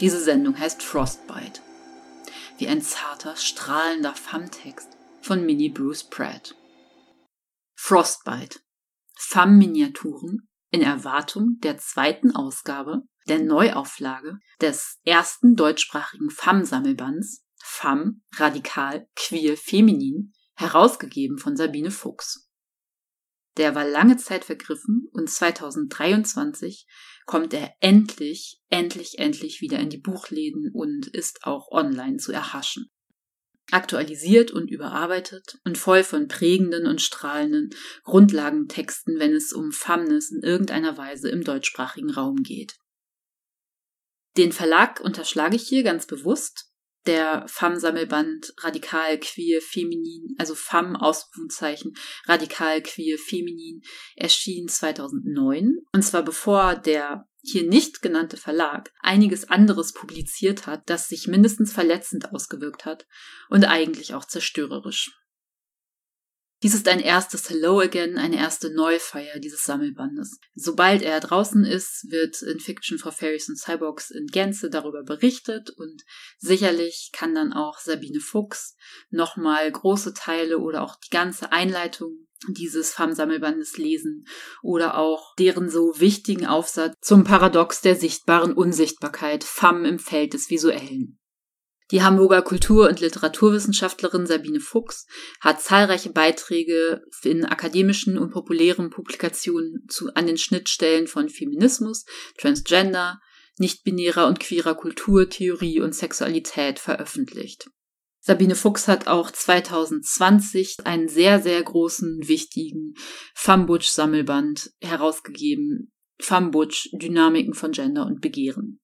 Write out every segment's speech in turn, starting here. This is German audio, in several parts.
Diese Sendung heißt Frostbite. Wie ein zarter, strahlender Fam-Text von Minnie Bruce Pratt. Frostbite. Fam-Miniaturen in Erwartung der zweiten Ausgabe der Neuauflage des ersten deutschsprachigen Fam-Sammelbands Fam, Radikal, Queer, Feminin, herausgegeben von Sabine Fuchs. Der war lange Zeit vergriffen und 2023 kommt er endlich, endlich, endlich wieder in die Buchläden und ist auch online zu erhaschen. Aktualisiert und überarbeitet und voll von prägenden und strahlenden Grundlagentexten, wenn es um Famnes in irgendeiner Weise im deutschsprachigen Raum geht. Den Verlag unterschlage ich hier ganz bewusst, der FAM-Sammelband Radikal Queer Feminin, also FAM Ausrufungszeichen Radikal Queer Feminin, erschien 2009. Und zwar bevor der hier nicht genannte Verlag einiges anderes publiziert hat, das sich mindestens verletzend ausgewirkt hat und eigentlich auch zerstörerisch. Dies ist ein erstes Hello Again, eine erste Neufeier dieses Sammelbandes. Sobald er draußen ist, wird in Fiction for Fairies and Cyborgs in Gänze darüber berichtet und sicherlich kann dann auch Sabine Fuchs nochmal große Teile oder auch die ganze Einleitung dieses FAM-Sammelbandes lesen oder auch deren so wichtigen Aufsatz zum Paradox der sichtbaren Unsichtbarkeit FAM im Feld des Visuellen. Die Hamburger Kultur- und Literaturwissenschaftlerin Sabine Fuchs hat zahlreiche Beiträge in akademischen und populären Publikationen zu, an den Schnittstellen von Feminismus, Transgender, nicht-binärer und queerer Kultur, Theorie und Sexualität veröffentlicht. Sabine Fuchs hat auch 2020 einen sehr, sehr großen, wichtigen Fambutsch-Sammelband herausgegeben. Fambutsch, Dynamiken von Gender und Begehren.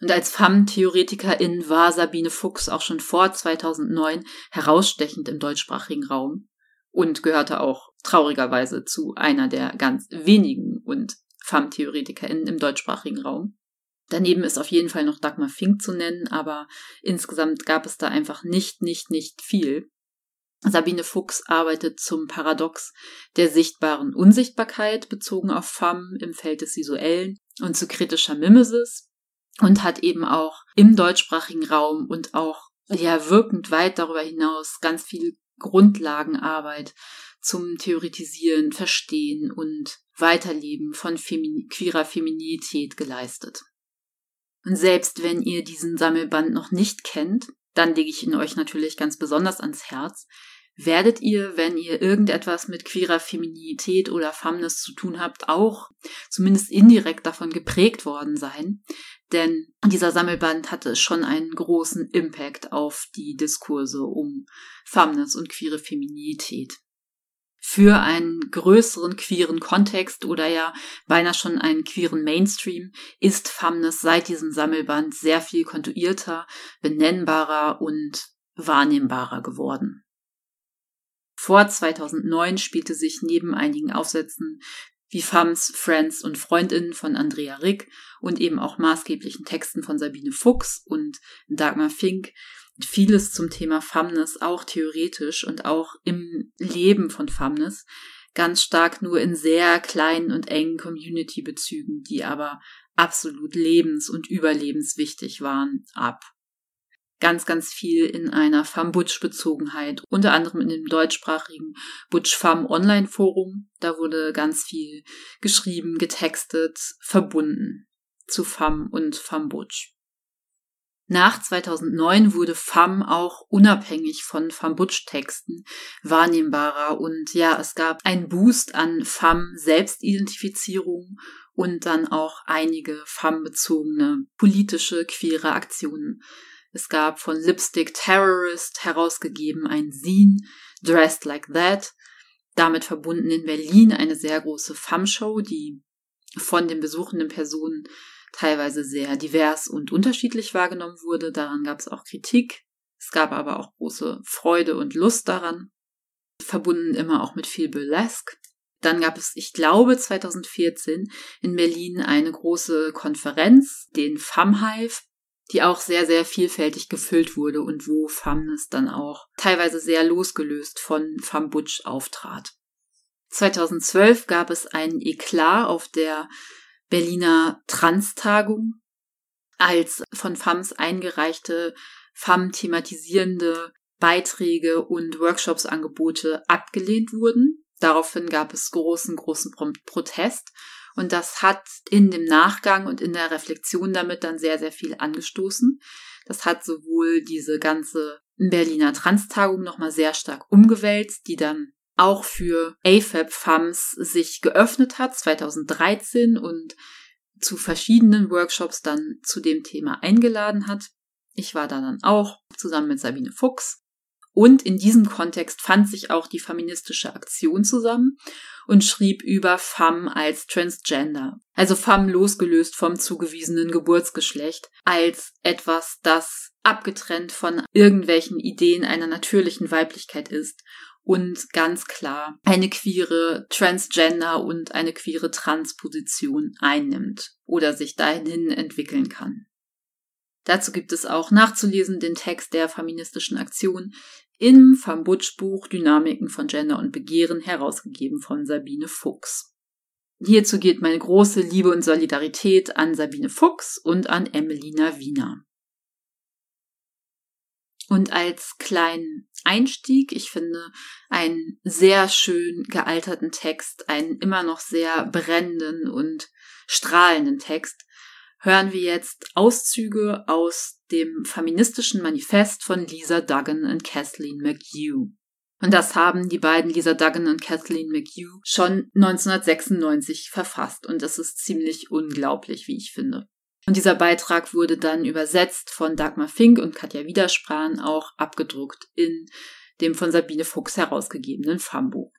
Und als FAM-Theoretikerin war Sabine Fuchs auch schon vor 2009 herausstechend im deutschsprachigen Raum und gehörte auch traurigerweise zu einer der ganz wenigen und FAM-TheoretikerInnen im deutschsprachigen Raum. Daneben ist auf jeden Fall noch Dagmar Fink zu nennen, aber insgesamt gab es da einfach nicht, nicht, nicht viel. Sabine Fuchs arbeitet zum Paradox der sichtbaren Unsichtbarkeit bezogen auf FAM im Feld des Visuellen und zu kritischer Mimesis, und hat eben auch im deutschsprachigen Raum und auch ja wirkend weit darüber hinaus ganz viel Grundlagenarbeit zum Theoretisieren, Verstehen und Weiterleben von Femini queerer Feminität geleistet. Und selbst wenn ihr diesen Sammelband noch nicht kennt, dann lege ich ihn euch natürlich ganz besonders ans Herz, werdet ihr, wenn ihr irgendetwas mit queerer Feminität oder Femmes zu tun habt, auch zumindest indirekt davon geprägt worden sein. Denn dieser Sammelband hatte schon einen großen Impact auf die Diskurse um Femmes und queere Feminität. Für einen größeren queeren Kontext oder ja beinahe schon einen queeren Mainstream ist Femmes seit diesem Sammelband sehr viel kontuierter, benennbarer und wahrnehmbarer geworden. Vor 2009 spielte sich neben einigen Aufsätzen wie Fams, Friends und Freundinnen von Andrea Rick und eben auch maßgeblichen Texten von Sabine Fuchs und Dagmar Fink vieles zum Thema Famnes auch theoretisch und auch im Leben von Famnes ganz stark nur in sehr kleinen und engen Community-Bezügen, die aber absolut lebens- und überlebenswichtig waren, ab ganz, ganz viel in einer Fam-Butch-Bezogenheit, unter anderem in dem deutschsprachigen Butch-Fam-Online-Forum. Da wurde ganz viel geschrieben, getextet, verbunden zu Fam und Fam-Butch. Nach 2009 wurde FAM auch unabhängig von FAM-Butch-Texten wahrnehmbarer und ja, es gab einen Boost an FAM-Selbstidentifizierung und dann auch einige FAM-bezogene politische, queere Aktionen. Es gab von Lipstick Terrorist herausgegeben ein Zine, Dressed Like That, damit verbunden in Berlin eine sehr große FAM-Show, die von den besuchenden Personen teilweise sehr divers und unterschiedlich wahrgenommen wurde. Daran gab es auch Kritik. Es gab aber auch große Freude und Lust daran, verbunden immer auch mit viel Burlesque. Dann gab es, ich glaube, 2014 in Berlin eine große Konferenz, den FAM-Hive, die auch sehr, sehr vielfältig gefüllt wurde und wo Famnes dann auch teilweise sehr losgelöst von Fam Butch auftrat. 2012 gab es einen Eklat auf der Berliner Trans-Tagung. als von FAMs eingereichte FAM thematisierende Beiträge und Workshops-Angebote abgelehnt wurden. Daraufhin gab es großen, großen Protest. Und das hat in dem Nachgang und in der Reflexion damit dann sehr, sehr viel angestoßen. Das hat sowohl diese ganze Berliner Trans-Tagung nochmal sehr stark umgewälzt, die dann auch für AFAB-FAMs sich geöffnet hat 2013 und zu verschiedenen Workshops dann zu dem Thema eingeladen hat. Ich war da dann auch zusammen mit Sabine Fuchs. Und in diesem Kontext fand sich auch die feministische Aktion zusammen und schrieb über Femme als Transgender, also Femme losgelöst vom zugewiesenen Geburtsgeschlecht, als etwas, das abgetrennt von irgendwelchen Ideen einer natürlichen Weiblichkeit ist und ganz klar eine queere Transgender und eine queere Transposition einnimmt oder sich dahin entwickeln kann. Dazu gibt es auch nachzulesen den Text der feministischen Aktion im Van Butsch Buch Dynamiken von Gender und Begehren herausgegeben von Sabine Fuchs. Hierzu geht meine große Liebe und Solidarität an Sabine Fuchs und an Emelina Wiener. Und als kleinen Einstieg, ich finde, einen sehr schön gealterten Text, einen immer noch sehr brennenden und strahlenden Text, hören wir jetzt Auszüge aus dem feministischen Manifest von Lisa Duggan und Kathleen McHugh. Und das haben die beiden Lisa Duggan und Kathleen McHugh schon 1996 verfasst. Und das ist ziemlich unglaublich, wie ich finde. Und dieser Beitrag wurde dann übersetzt von Dagmar Fink und Katja Widerspran auch abgedruckt in dem von Sabine Fuchs herausgegebenen FAM-Buch.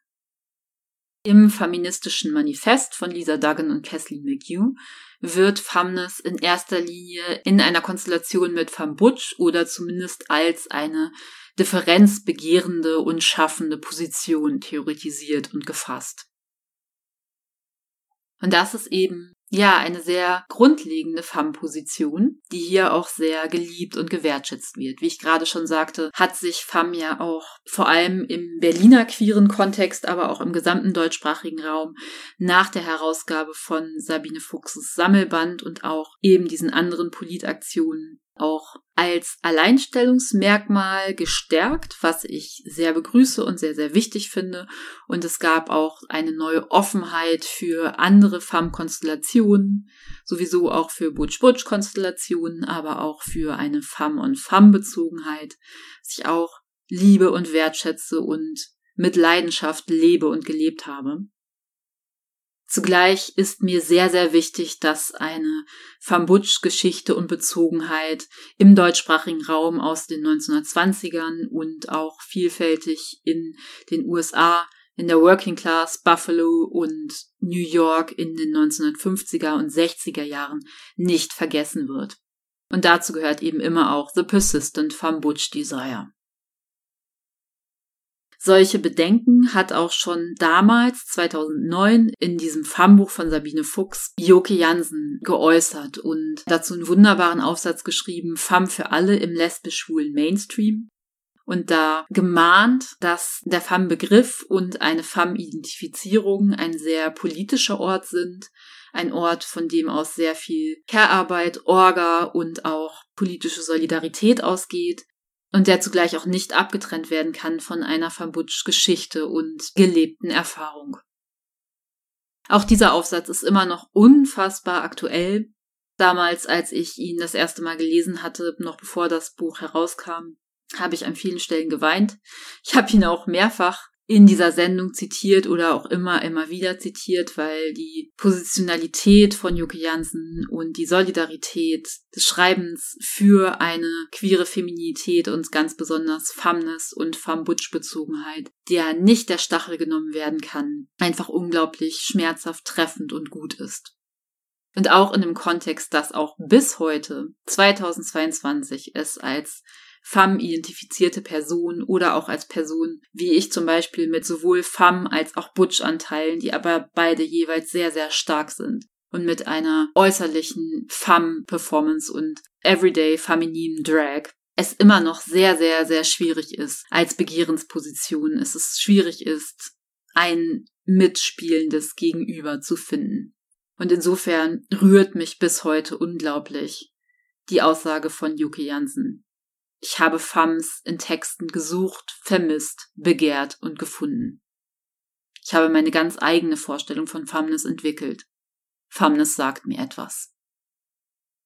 Im feministischen Manifest von Lisa Duggan und Kathleen McHugh wird Femness in erster Linie in einer Konstellation mit Femme Butch oder zumindest als eine differenzbegehrende und schaffende Position theoretisiert und gefasst. Und das ist eben ja, eine sehr grundlegende FAM-Position, die hier auch sehr geliebt und gewertschätzt wird. Wie ich gerade schon sagte, hat sich FAM ja auch vor allem im Berliner queeren Kontext, aber auch im gesamten deutschsprachigen Raum nach der Herausgabe von Sabine Fuchses Sammelband und auch eben diesen anderen Politaktionen auch als Alleinstellungsmerkmal gestärkt, was ich sehr begrüße und sehr, sehr wichtig finde. Und es gab auch eine neue Offenheit für andere FAM-Konstellationen, sowieso auch für Butch-Butch-Konstellationen, aber auch für eine FAM-on-FAM-Bezogenheit, was ich auch liebe und wertschätze und mit Leidenschaft lebe und gelebt habe. Zugleich ist mir sehr, sehr wichtig, dass eine Fambutsch-Geschichte und Bezogenheit im deutschsprachigen Raum aus den 1920ern und auch vielfältig in den USA, in der Working Class, Buffalo und New York in den 1950er und 60er Jahren nicht vergessen wird. Und dazu gehört eben immer auch The Persistent Fambutsch Desire. Solche Bedenken hat auch schon damals, 2009, in diesem FAM-Buch von Sabine Fuchs, Joke Jansen geäußert und dazu einen wunderbaren Aufsatz geschrieben, FAM für alle im lesbisch-schwulen Mainstream. Und da gemahnt, dass der FAM-Begriff und eine FAM-Identifizierung ein sehr politischer Ort sind, ein Ort, von dem aus sehr viel Care-Arbeit, Orga und auch politische Solidarität ausgeht, und der zugleich auch nicht abgetrennt werden kann von einer Fabutsch-Geschichte und gelebten Erfahrung. Auch dieser Aufsatz ist immer noch unfassbar aktuell. Damals, als ich ihn das erste Mal gelesen hatte, noch bevor das Buch herauskam, habe ich an vielen Stellen geweint. Ich habe ihn auch mehrfach in dieser Sendung zitiert oder auch immer, immer wieder zitiert, weil die Positionalität von Juke Jansen und die Solidarität des Schreibens für eine queere Feminität und ganz besonders Femness und Femme-Butch-Bezogenheit, der nicht der Stachel genommen werden kann, einfach unglaublich schmerzhaft treffend und gut ist. Und auch in dem Kontext, dass auch bis heute, 2022, es als Femme-identifizierte Person oder auch als Person, wie ich zum Beispiel mit sowohl Femme als auch Butch-Anteilen, die aber beide jeweils sehr, sehr stark sind und mit einer äußerlichen Femme-Performance und everyday femininen Drag es immer noch sehr, sehr, sehr schwierig ist als Begehrensposition. Es ist schwierig ist, ein mitspielendes Gegenüber zu finden. Und insofern rührt mich bis heute unglaublich, die Aussage von Juke Jansen. Ich habe Femmes in Texten gesucht, vermisst, begehrt und gefunden. Ich habe meine ganz eigene Vorstellung von Femmes entwickelt. Femmes sagt mir etwas.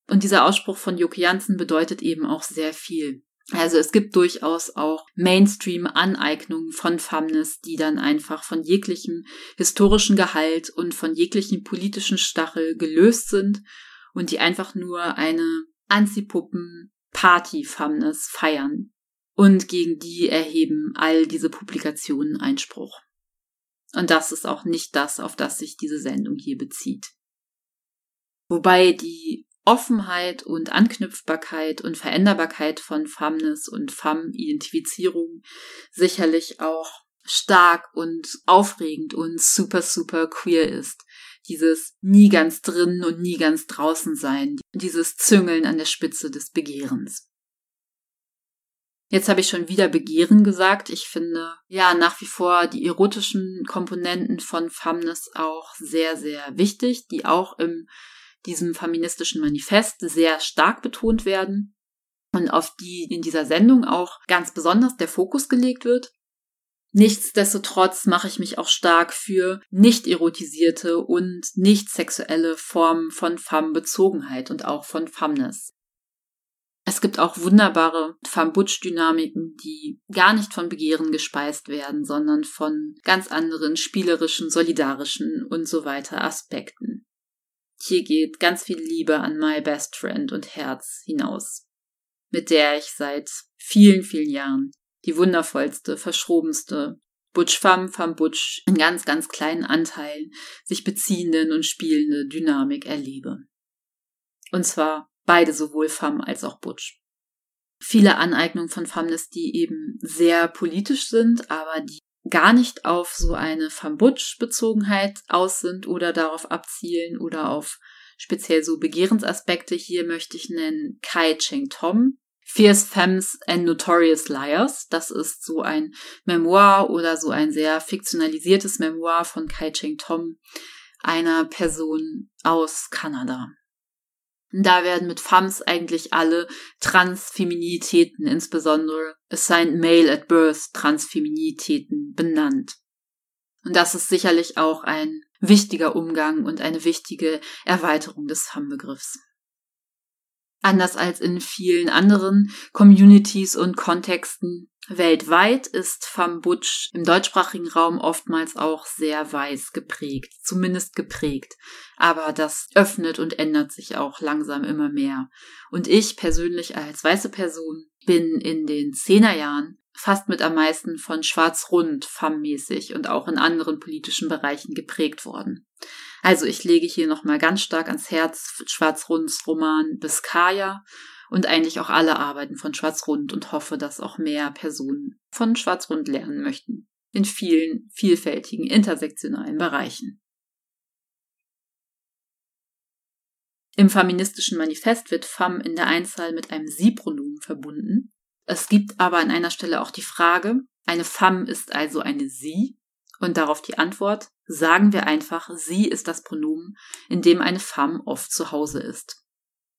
Und dieser Ausspruch von Juke Jansen bedeutet eben auch sehr viel. Also es gibt durchaus auch Mainstream-Aneignungen von Femmes, die dann einfach von jeglichem historischen Gehalt und von jeglichem politischen Stachel gelöst sind und die einfach nur eine Anzipuppen Party Femmes feiern. Und gegen die erheben all diese Publikationen Einspruch. Und das ist auch nicht das, auf das sich diese Sendung hier bezieht. Wobei die Offenheit und Anknüpfbarkeit und Veränderbarkeit von Femmes und Femme-Identifizierung sicherlich auch stark und aufregend und super, super queer ist. Dieses nie ganz drinnen und nie ganz draußen sein, dieses Züngeln an der Spitze des Begehrens. Jetzt habe ich schon wieder Begehren gesagt. Ich finde ja nach wie vor die erotischen Komponenten von Femmes auch sehr, sehr wichtig, die auch im diesem feministischen Manifest sehr stark betont werden und auf die in dieser Sendung auch ganz besonders der Fokus gelegt wird. Nichtsdestotrotz mache ich mich auch stark für nicht erotisierte und nicht sexuelle Formen von Femme-Bezogenheit und auch von Femness. Es gibt auch wunderbare Femme-Butch-Dynamiken, die gar nicht von Begehren gespeist werden, sondern von ganz anderen spielerischen, solidarischen und so weiter Aspekten. Hier geht ganz viel Liebe an My Best Friend und Herz hinaus, mit der ich seit vielen, vielen Jahren die wundervollste, verschrobenste Butch Femme Femme Butch in ganz, ganz kleinen Anteilen sich beziehenden und spielende Dynamik erlebe. Und zwar beide sowohl Femme als auch Butch. Viele Aneignungen von Femmes, die eben sehr politisch sind, aber die gar nicht auf so eine Fambutsch-Bezogenheit aus sind oder darauf abzielen oder auf speziell so Begehrensaspekte. Hier möchte ich nennen Kai Cheng Tom, Fierce Femmes and Notorious Liars. Das ist so ein Memoir oder so ein sehr fiktionalisiertes Memoir von Kai Cheng Tom, einer Person aus Kanada. Da werden mit Femmes eigentlich alle Transfeminitäten, insbesondere Assigned Male at Birth Transfeminitäten benannt. Und das ist sicherlich auch ein wichtiger Umgang und eine wichtige Erweiterung des Femme-Begriffs. Anders als in vielen anderen Communities und Kontexten weltweit ist Femme Butch im deutschsprachigen Raum oftmals auch sehr weiß geprägt, zumindest geprägt. Aber das öffnet und ändert sich auch langsam immer mehr. Und ich persönlich als weiße Person bin in den Zehnerjahren fast mit am meisten von Schwarz-Rund, Femme-mäßig und auch in anderen politischen Bereichen geprägt worden. Also ich lege hier nochmal ganz stark ans Herz Schwarz-Runds Roman Biskaya und eigentlich auch alle Arbeiten von Schwarz-Rund und hoffe, dass auch mehr Personen von Schwarz-Rund lernen möchten. In vielen, vielfältigen, intersektionalen Bereichen. Im feministischen Manifest wird femme in der Einzahl mit einem Sie-Pronomen verbunden. Es gibt aber an einer Stelle auch die Frage, eine femme ist also eine Sie? Und darauf die Antwort, sagen wir einfach, sie ist das Pronomen, in dem eine femme oft zu Hause ist.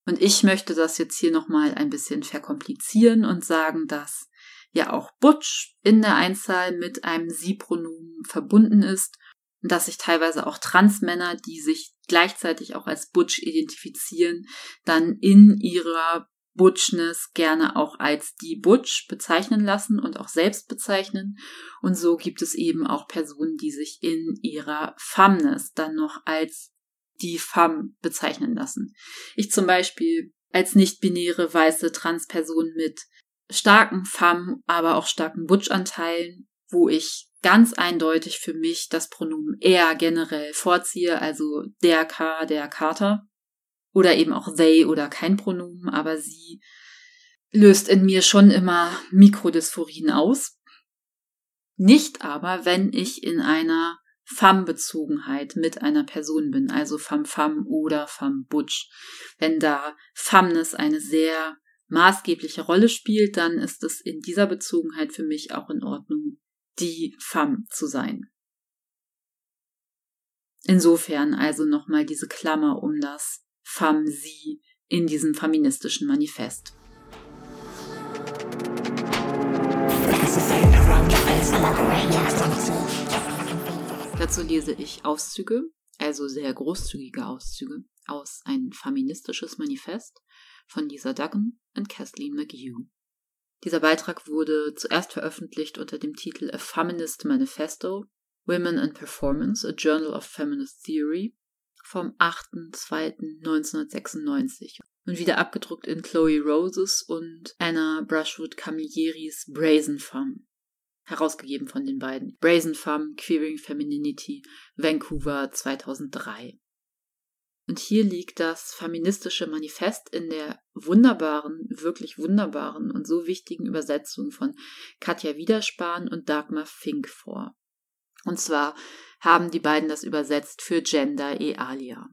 Und ich möchte das jetzt hier nochmal ein bisschen verkomplizieren und sagen, dass ja auch Butch in der Einzahl mit einem Sie-Pronomen verbunden ist und dass sich teilweise auch Transmänner, die sich gleichzeitig auch als Butch identifizieren, dann in ihrer Butchness gerne auch als die Butch bezeichnen lassen und auch selbst bezeichnen. Und so gibt es eben auch Personen, die sich in ihrer Femness dann noch als die Femme bezeichnen lassen. Ich zum Beispiel als nicht-binäre weiße Transperson mit starken Femme, aber auch starken Butch-Anteilen, wo ich ganz eindeutig für mich das Pronomen er generell vorziehe, also der K, der Kater oder eben auch they oder kein Pronomen, aber sie löst in mir schon immer Mikrodysphorien aus. Nicht aber, wenn ich in einer Femme-Bezogenheit mit einer Person bin, also Femme-Femme oder Femme-Butch. Wenn da Femmes eine sehr maßgebliche Rolle spielt, dann ist es in dieser Bezogenheit für mich auch in Ordnung, die Femme zu sein. Insofern also nochmal diese Klammer um das Femme in diesem feministischen Manifest. Dazu lese ich Auszüge, also sehr großzügige Auszüge, aus ein feministisches Manifest von Lisa Duggan und Kathleen McHugh. Dieser Beitrag wurde zuerst veröffentlicht unter dem Titel A Feminist Manifesto, Women and Performance, a Journal of Feminist Theory vom 8.2.1996 und wieder abgedruckt in Chloe Roses und Anna Brushwood Camillieris Brazen Femme herausgegeben von den beiden. Brazen Femme, Queering Femininity, Vancouver 2003. Und hier liegt das feministische Manifest in der wunderbaren, wirklich wunderbaren und so wichtigen Übersetzung von Katja Wiederspahn und Dagmar Fink vor. Und zwar haben die beiden das übersetzt für Gender e Alia.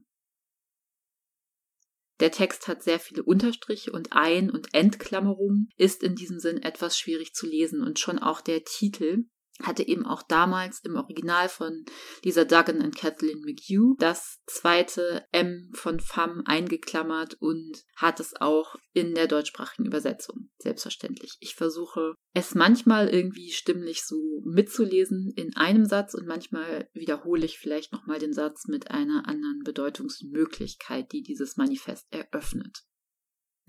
Der Text hat sehr viele Unterstriche und Ein- und Entklammerungen, ist in diesem Sinn etwas schwierig zu lesen und schon auch der Titel hatte eben auch damals im Original von Lisa Duggan und Kathleen McHugh das zweite M von femme eingeklammert und hat es auch in der deutschsprachigen Übersetzung, selbstverständlich. Ich versuche es manchmal irgendwie stimmlich so mitzulesen in einem Satz und manchmal wiederhole ich vielleicht nochmal den Satz mit einer anderen Bedeutungsmöglichkeit, die dieses Manifest eröffnet.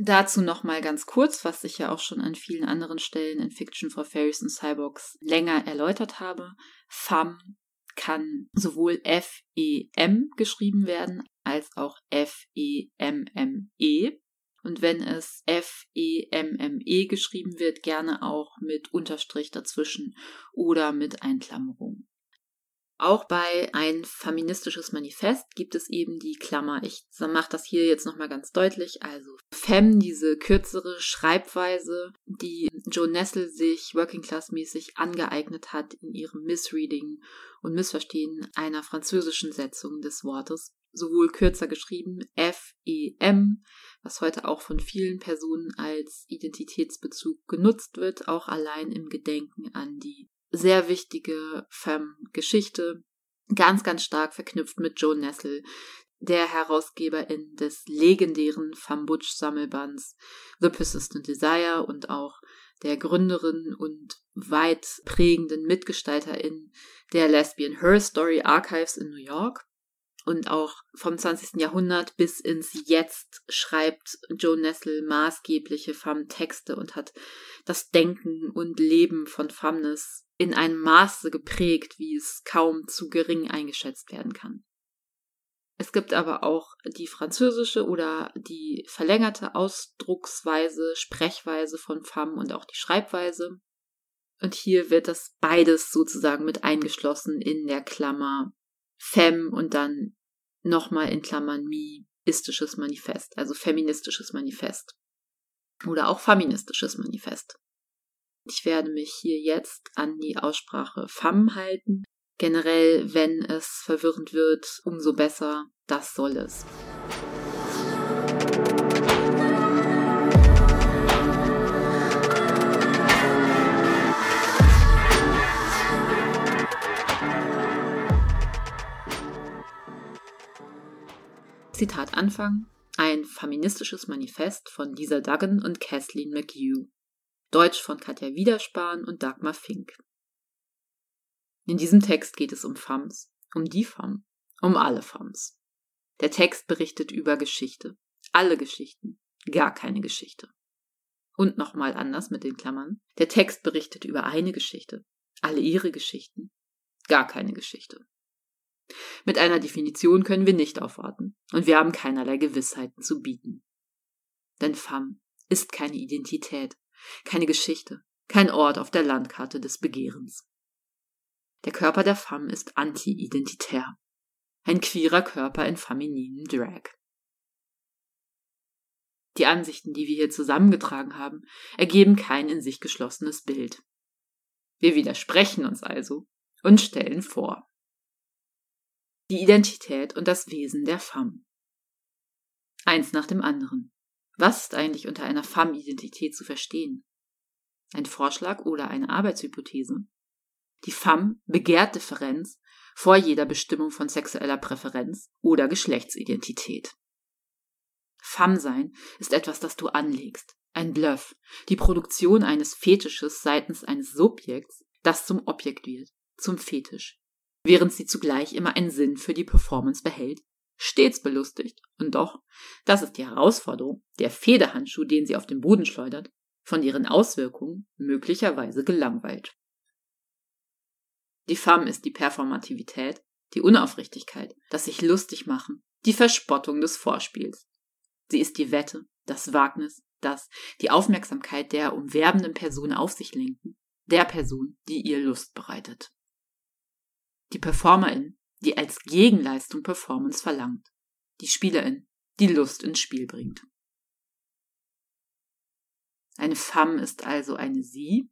Dazu nochmal ganz kurz, was ich ja auch schon an vielen anderen Stellen in Fiction for Fairies and Cyborgs länger erläutert habe. Femme kann sowohl F-E-M geschrieben werden als auch F-E-M-M-E. -E. Und wenn es F-E-M-M-E -E geschrieben wird, gerne auch mit Unterstrich dazwischen oder mit Einklammerung. Auch bei ein feministisches Manifest gibt es eben die Klammer. Ich mache das hier jetzt nochmal ganz deutlich. Also Fem, diese kürzere Schreibweise, die Joe Nessel sich Working Class mäßig angeeignet hat in ihrem Missreading und Missverstehen einer französischen Setzung des Wortes. Sowohl kürzer geschrieben F-E-M, was heute auch von vielen Personen als Identitätsbezug genutzt wird, auch allein im Gedenken an die sehr wichtige Femme-Geschichte, ganz, ganz stark verknüpft mit Joe Nessel, der Herausgeberin des legendären Femme Butch Sammelbands The Persistent Desire und auch der Gründerin und weit prägenden Mitgestalterin der Lesbian Her Story Archives in New York. Und auch vom 20. Jahrhundert bis ins Jetzt schreibt Joe Nessel maßgebliche Femme-Texte und hat das Denken und Leben von Femmes in einem Maße geprägt, wie es kaum zu gering eingeschätzt werden kann. Es gibt aber auch die französische oder die verlängerte Ausdrucksweise, Sprechweise von femme und auch die Schreibweise. Und hier wird das beides sozusagen mit eingeschlossen in der Klammer femme und dann nochmal in Klammern mi, istisches Manifest, also feministisches Manifest. Oder auch feministisches Manifest. Ich werde mich hier jetzt an die Aussprache FAM halten. Generell, wenn es verwirrend wird, umso besser. Das soll es. Zitat Anfang. Ein feministisches Manifest von Lisa Duggan und Kathleen McHugh. Deutsch von Katja Wiederspahn und Dagmar Fink. In diesem Text geht es um Femmes, um die Femme, um alle Femmes. Der Text berichtet über Geschichte, alle Geschichten, gar keine Geschichte. Und nochmal anders mit den Klammern. Der Text berichtet über eine Geschichte, alle ihre Geschichten, gar keine Geschichte. Mit einer Definition können wir nicht aufwarten und wir haben keinerlei Gewissheiten zu bieten. Denn Femme ist keine Identität, keine Geschichte, kein Ort auf der Landkarte des Begehrens. Der Körper der Femme ist anti-identitär. Ein queerer Körper in femininem Drag. Die Ansichten, die wir hier zusammengetragen haben, ergeben kein in sich geschlossenes Bild. Wir widersprechen uns also und stellen vor. Die Identität und das Wesen der Femme. Eins nach dem anderen. Was ist eigentlich unter einer Femme-Identität zu verstehen? Ein Vorschlag oder eine Arbeitshypothese? Die Femme begehrt Differenz vor jeder Bestimmung von sexueller Präferenz oder Geschlechtsidentität. Femme sein ist etwas, das du anlegst. Ein Bluff. Die Produktion eines Fetisches seitens eines Subjekts, das zum Objekt wird, zum Fetisch. Während sie zugleich immer einen Sinn für die Performance behält, stets belustigt. Und doch, das ist die Herausforderung, der Federhandschuh, den sie auf den Boden schleudert, von ihren Auswirkungen möglicherweise gelangweilt. Die Femme ist die Performativität, die Unaufrichtigkeit, das sich lustig machen, die Verspottung des Vorspiels. Sie ist die Wette, das Wagnis, das die Aufmerksamkeit der umwerbenden Person auf sich lenken, der Person, die ihr Lust bereitet. Die Performerin, die als Gegenleistung Performance verlangt. Die Spielerin, die Lust ins Spiel bringt. Eine Femme ist also eine Sie.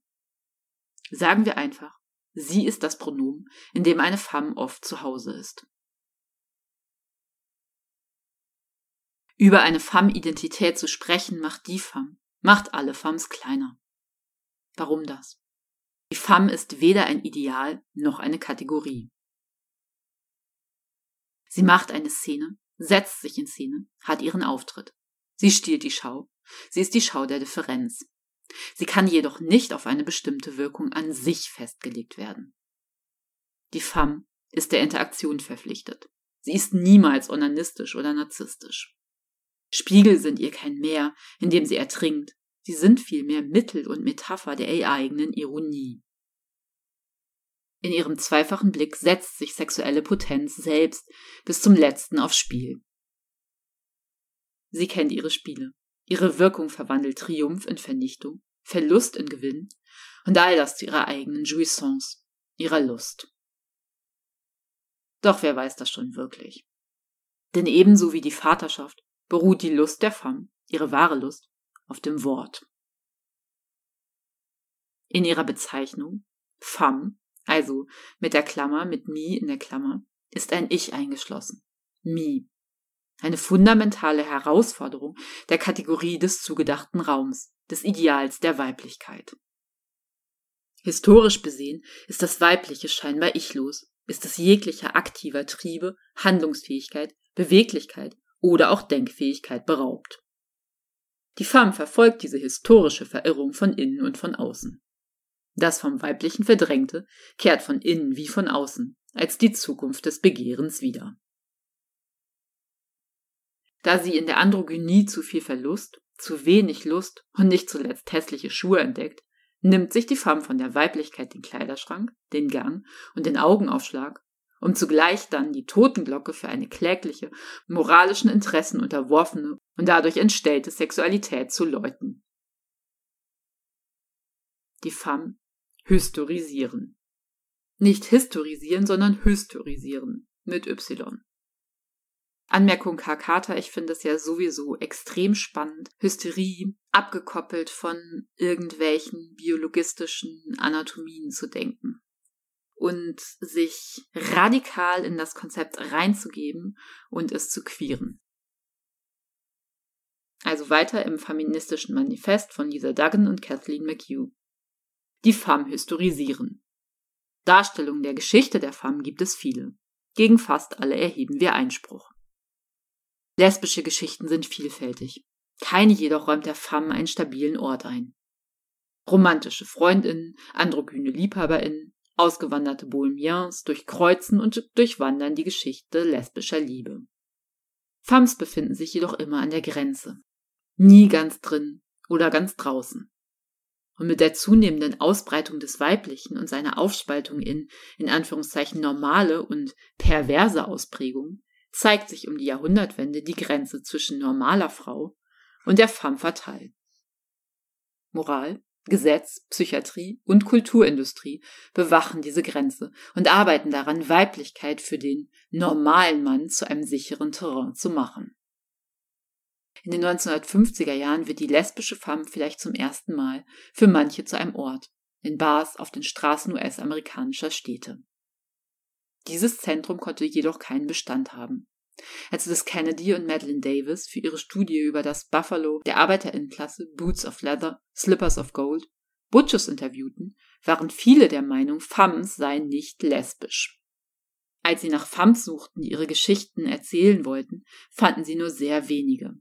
Sagen wir einfach, sie ist das Pronomen, in dem eine Femme oft zu Hause ist. Über eine Femme-Identität zu sprechen, macht die Femme, macht alle Femmes kleiner. Warum das? Die Femme ist weder ein Ideal noch eine Kategorie. Sie macht eine Szene, setzt sich in Szene, hat ihren Auftritt. Sie stiehlt die Schau. Sie ist die Schau der Differenz. Sie kann jedoch nicht auf eine bestimmte Wirkung an sich festgelegt werden. Die Femme ist der Interaktion verpflichtet. Sie ist niemals onanistisch oder narzisstisch. Spiegel sind ihr kein Meer, in dem sie ertrinkt. Sie sind vielmehr Mittel und Metapher der eigenen Ironie. In ihrem zweifachen Blick setzt sich sexuelle Potenz selbst bis zum letzten aufs Spiel. Sie kennt ihre Spiele. Ihre Wirkung verwandelt Triumph in Vernichtung, Verlust in Gewinn und all das zu ihrer eigenen Jouissance, ihrer Lust. Doch wer weiß das schon wirklich? Denn ebenso wie die Vaterschaft beruht die Lust der Femme, ihre wahre Lust, auf dem Wort. In ihrer Bezeichnung Femme also mit der Klammer, mit me in der Klammer, ist ein Ich eingeschlossen. Me. Eine fundamentale Herausforderung der Kategorie des zugedachten Raums, des Ideals der Weiblichkeit. Historisch besehen ist das Weibliche scheinbar ichlos, ist es jeglicher aktiver Triebe, Handlungsfähigkeit, Beweglichkeit oder auch Denkfähigkeit beraubt. Die Femme verfolgt diese historische Verirrung von innen und von außen. Das vom Weiblichen Verdrängte kehrt von innen wie von außen als die Zukunft des Begehrens wieder. Da sie in der Androgynie zu viel Verlust, zu wenig Lust und nicht zuletzt hässliche Schuhe entdeckt, nimmt sich die Femme von der Weiblichkeit den Kleiderschrank, den Gang und den Augenaufschlag, um zugleich dann die Totenglocke für eine klägliche, moralischen Interessen unterworfene und dadurch entstellte Sexualität zu läuten. Die Femme Hystorisieren. Nicht historisieren, sondern hystorisieren mit Y. Anmerkung K. Carter, ich finde es ja sowieso extrem spannend. Hysterie abgekoppelt von irgendwelchen biologistischen Anatomien zu denken und sich radikal in das Konzept reinzugeben und es zu queeren. Also weiter im feministischen Manifest von Lisa Duggan und Kathleen McHugh die Femme historisieren. Darstellungen der Geschichte der Femme gibt es viele. Gegen fast alle erheben wir Einspruch. Lesbische Geschichten sind vielfältig. Keine jedoch räumt der Femme einen stabilen Ort ein. Romantische Freundinnen, androgyne Liebhaberinnen, ausgewanderte Bohemiens durchkreuzen und durchwandern die Geschichte lesbischer Liebe. Femmes befinden sich jedoch immer an der Grenze. Nie ganz drin oder ganz draußen. Und mit der zunehmenden Ausbreitung des Weiblichen und seiner Aufspaltung in, in Anführungszeichen, normale und perverse Ausprägungen zeigt sich um die Jahrhundertwende die Grenze zwischen normaler Frau und der femme fatale. Moral, Gesetz, Psychiatrie und Kulturindustrie bewachen diese Grenze und arbeiten daran, Weiblichkeit für den normalen Mann zu einem sicheren Terrain zu machen. In den 1950er Jahren wird die lesbische Femme vielleicht zum ersten Mal für manche zu einem Ort, in Bars auf den Straßen US-amerikanischer Städte. Dieses Zentrum konnte jedoch keinen Bestand haben. Als Liz Kennedy und Madeline Davis für ihre Studie über das Buffalo der Arbeiterinnenklasse Boots of Leather, Slippers of Gold Butchers interviewten, waren viele der Meinung, Femmes seien nicht lesbisch. Als sie nach Femmes suchten, die ihre Geschichten erzählen wollten, fanden sie nur sehr wenige.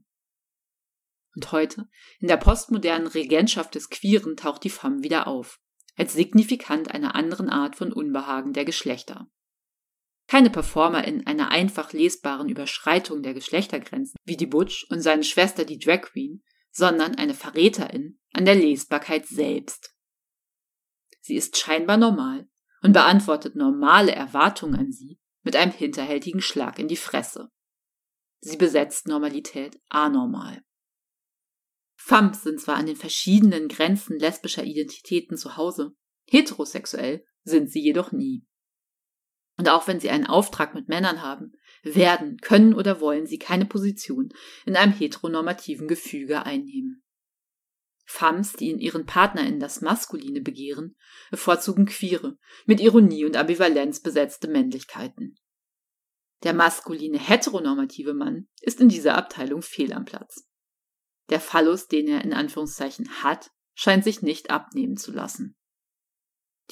Und heute, in der postmodernen Regentschaft des Queeren, taucht die Femme wieder auf, als signifikant einer anderen Art von Unbehagen der Geschlechter. Keine Performer in einer einfach lesbaren Überschreitung der Geschlechtergrenzen, wie die Butch und seine Schwester die Drag Queen, sondern eine Verräterin an der Lesbarkeit selbst. Sie ist scheinbar normal und beantwortet normale Erwartungen an sie mit einem hinterhältigen Schlag in die Fresse. Sie besetzt Normalität anormal. Femmes sind zwar an den verschiedenen Grenzen lesbischer Identitäten zu Hause, heterosexuell sind sie jedoch nie. Und auch wenn sie einen Auftrag mit Männern haben, werden, können oder wollen sie keine Position in einem heteronormativen Gefüge einnehmen. Femmes, die in ihren PartnerInnen das Maskuline begehren, bevorzugen queere, mit Ironie und Ambivalenz besetzte Männlichkeiten. Der maskuline heteronormative Mann ist in dieser Abteilung fehl am Platz. Der Phallus, den er in Anführungszeichen hat, scheint sich nicht abnehmen zu lassen.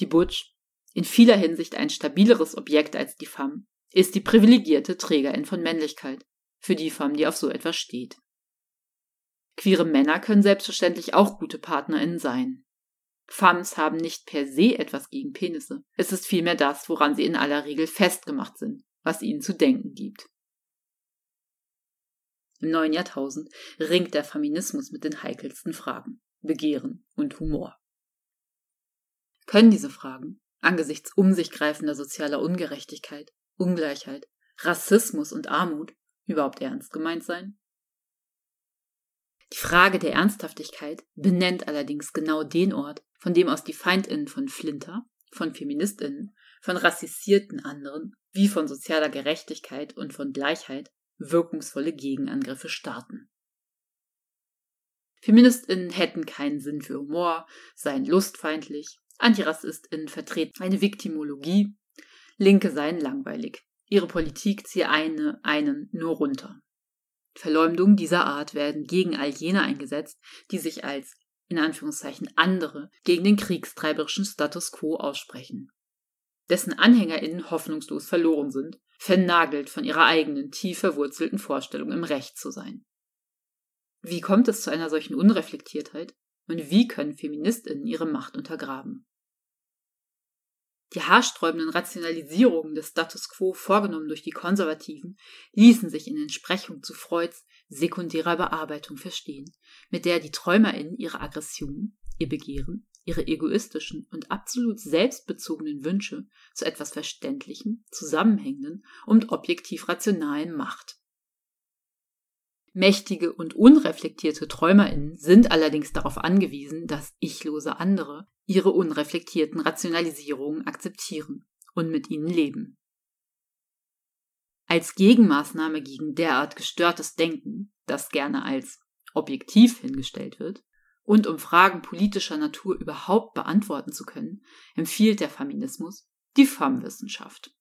Die Butch, in vieler Hinsicht ein stabileres Objekt als die Femme, ist die privilegierte Trägerin von Männlichkeit, für die Femme, die auf so etwas steht. Queere Männer können selbstverständlich auch gute PartnerInnen sein. Femmes haben nicht per se etwas gegen Penisse. Es ist vielmehr das, woran sie in aller Regel festgemacht sind, was ihnen zu denken gibt. Im neuen Jahrtausend ringt der Feminismus mit den heikelsten Fragen, Begehren und Humor. Können diese Fragen, angesichts um sich greifender sozialer Ungerechtigkeit, Ungleichheit, Rassismus und Armut, überhaupt ernst gemeint sein? Die Frage der Ernsthaftigkeit benennt allerdings genau den Ort, von dem aus die Feindinnen von Flinter, von Feministinnen, von rassisierten anderen, wie von sozialer Gerechtigkeit und von Gleichheit wirkungsvolle Gegenangriffe starten. Feministinnen hätten keinen Sinn für Humor, seien lustfeindlich, Antirassistinnen vertreten eine Viktimologie, Linke seien langweilig. Ihre Politik ziehe eine, einen nur runter. Verleumdungen dieser Art werden gegen all jene eingesetzt, die sich als in Anführungszeichen andere gegen den kriegstreiberischen Status quo aussprechen. Dessen AnhängerInnen hoffnungslos verloren sind, vernagelt von ihrer eigenen tief verwurzelten Vorstellung im Recht zu sein. Wie kommt es zu einer solchen Unreflektiertheit und wie können FeministInnen ihre Macht untergraben? Die haarsträubenden Rationalisierungen des Status quo vorgenommen durch die Konservativen ließen sich in Entsprechung zu Freuds sekundärer Bearbeitung verstehen, mit der die TräumerInnen ihre Aggression, ihr Begehren, ihre egoistischen und absolut selbstbezogenen Wünsche zu etwas Verständlichem, Zusammenhängenden und objektiv Rationalen macht. Mächtige und unreflektierte TräumerInnen sind allerdings darauf angewiesen, dass ichlose andere ihre unreflektierten Rationalisierungen akzeptieren und mit ihnen leben. Als Gegenmaßnahme gegen derart gestörtes Denken, das gerne als objektiv hingestellt wird, und um Fragen politischer Natur überhaupt beantworten zu können, empfiehlt der Feminismus die FAM-Wissenschaft.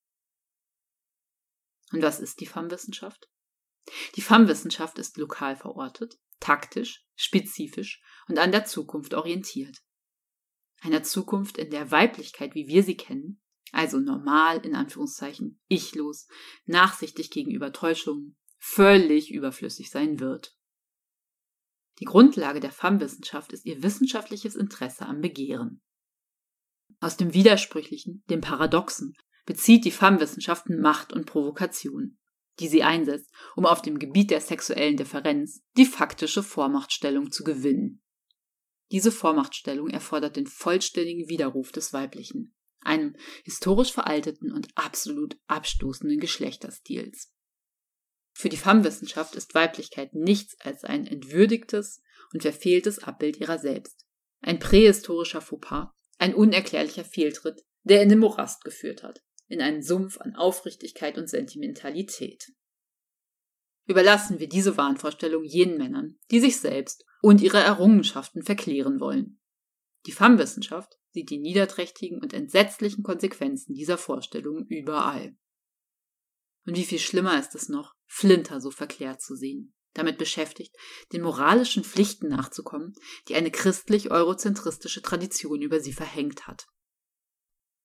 Und was ist die FAM-Wissenschaft? Die FAM-Wissenschaft ist lokal verortet, taktisch, spezifisch und an der Zukunft orientiert. Einer Zukunft, in der Weiblichkeit, wie wir sie kennen, also normal, in Anführungszeichen, ichlos, nachsichtig gegenüber Täuschungen, völlig überflüssig sein wird. Die Grundlage der FAM-Wissenschaft ist ihr wissenschaftliches Interesse am Begehren. Aus dem Widersprüchlichen, dem Paradoxen, bezieht die FAM-Wissenschaft Macht und Provokation die sie einsetzt, um auf dem Gebiet der sexuellen Differenz die faktische Vormachtstellung zu gewinnen. Diese Vormachtstellung erfordert den vollständigen Widerruf des Weiblichen, einem historisch veralteten und absolut abstoßenden Geschlechterstils. Für die Femme-Wissenschaft ist Weiblichkeit nichts als ein entwürdigtes und verfehltes Abbild ihrer selbst, ein prähistorischer Fauxpas, ein unerklärlicher Fehltritt, der in den Morast geführt hat in einen Sumpf an Aufrichtigkeit und Sentimentalität. Überlassen wir diese Wahnvorstellung jenen Männern, die sich selbst und ihre Errungenschaften verklären wollen. Die FAM-Wissenschaft sieht die niederträchtigen und entsetzlichen Konsequenzen dieser Vorstellung überall. Und wie viel schlimmer ist es noch, Flinter so verklärt zu sehen, damit beschäftigt, den moralischen Pflichten nachzukommen, die eine christlich-eurozentristische Tradition über sie verhängt hat.